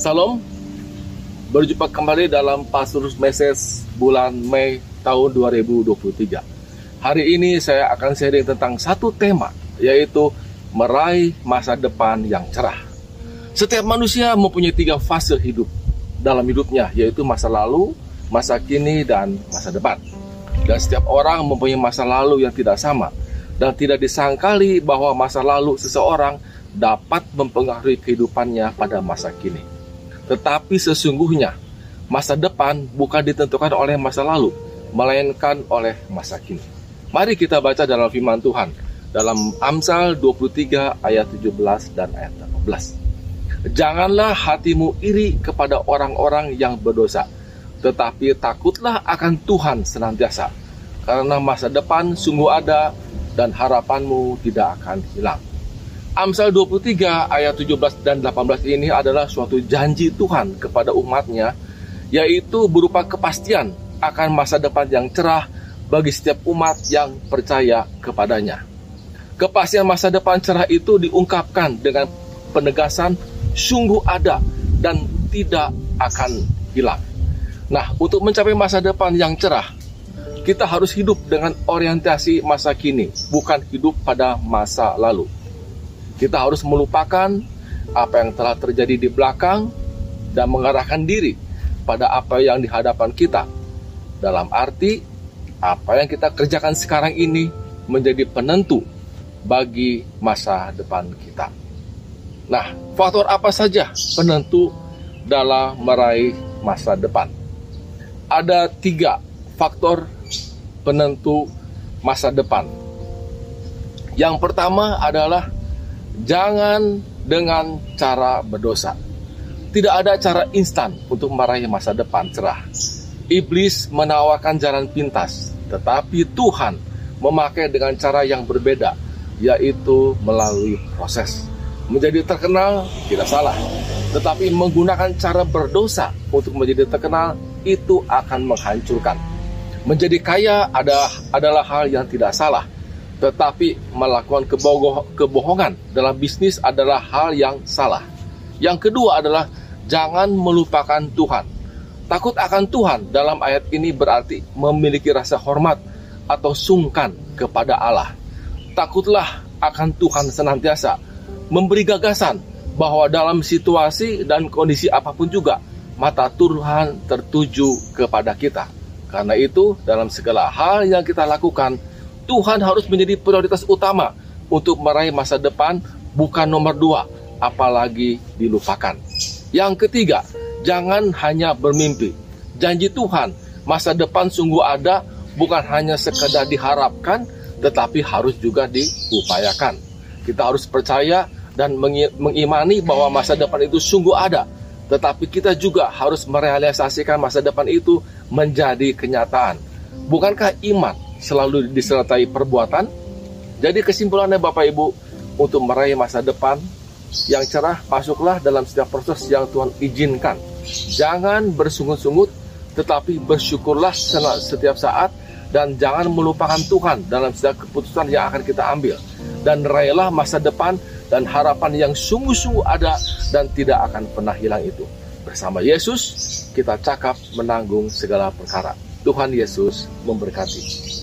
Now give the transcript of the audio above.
Salam, berjumpa kembali dalam Pastor Message bulan Mei tahun 2023. Hari ini saya akan sharing tentang satu tema, yaitu meraih masa depan yang cerah. Setiap manusia mempunyai tiga fase hidup dalam hidupnya, yaitu masa lalu, masa kini, dan masa depan. Dan setiap orang mempunyai masa lalu yang tidak sama, dan tidak disangkali bahwa masa lalu seseorang dapat mempengaruhi kehidupannya pada masa kini. Tetapi sesungguhnya masa depan bukan ditentukan oleh masa lalu, melainkan oleh masa kini. Mari kita baca dalam firman Tuhan dalam Amsal 23 ayat 17 dan ayat 18. Janganlah hatimu iri kepada orang-orang yang berdosa, tetapi takutlah akan Tuhan senantiasa, karena masa depan sungguh ada dan harapanmu tidak akan hilang. Amsal 23 ayat 17 dan 18 ini adalah suatu janji Tuhan kepada umatnya yaitu berupa kepastian akan masa depan yang cerah bagi setiap umat yang percaya kepadanya. Kepastian masa depan cerah itu diungkapkan dengan penegasan sungguh ada dan tidak akan hilang. Nah, untuk mencapai masa depan yang cerah, kita harus hidup dengan orientasi masa kini, bukan hidup pada masa lalu. Kita harus melupakan apa yang telah terjadi di belakang dan mengarahkan diri pada apa yang di hadapan kita. Dalam arti, apa yang kita kerjakan sekarang ini menjadi penentu bagi masa depan kita. Nah, faktor apa saja penentu dalam meraih masa depan? Ada tiga faktor penentu masa depan. Yang pertama adalah Jangan dengan cara berdosa. Tidak ada cara instan untuk meraih masa depan cerah. Iblis menawarkan jalan pintas, tetapi Tuhan memakai dengan cara yang berbeda, yaitu melalui proses. Menjadi terkenal tidak salah, tetapi menggunakan cara berdosa untuk menjadi terkenal itu akan menghancurkan. Menjadi kaya ada, adalah hal yang tidak salah, tetapi melakukan kebohongan dalam bisnis adalah hal yang salah. Yang kedua adalah jangan melupakan Tuhan. Takut akan Tuhan dalam ayat ini berarti memiliki rasa hormat atau sungkan kepada Allah. Takutlah akan Tuhan senantiasa memberi gagasan bahwa dalam situasi dan kondisi apa pun juga mata Tuhan tertuju kepada kita. Karena itu dalam segala hal yang kita lakukan Tuhan harus menjadi prioritas utama untuk meraih masa depan bukan nomor dua, apalagi dilupakan. Yang ketiga, jangan hanya bermimpi. Janji Tuhan, masa depan sungguh ada, bukan hanya sekedar diharapkan, tetapi harus juga diupayakan. Kita harus percaya dan mengimani bahwa masa depan itu sungguh ada, tetapi kita juga harus merealisasikan masa depan itu menjadi kenyataan. Bukankah iman selalu disertai perbuatan. Jadi kesimpulannya Bapak Ibu, untuk meraih masa depan yang cerah, masuklah dalam setiap proses yang Tuhan izinkan. Jangan bersungut-sungut, tetapi bersyukurlah setiap saat dan jangan melupakan Tuhan dalam setiap keputusan yang akan kita ambil. Dan raihlah masa depan dan harapan yang sungguh-sungguh ada dan tidak akan pernah hilang itu. Bersama Yesus, kita cakap menanggung segala perkara. Tuhan Yesus memberkati.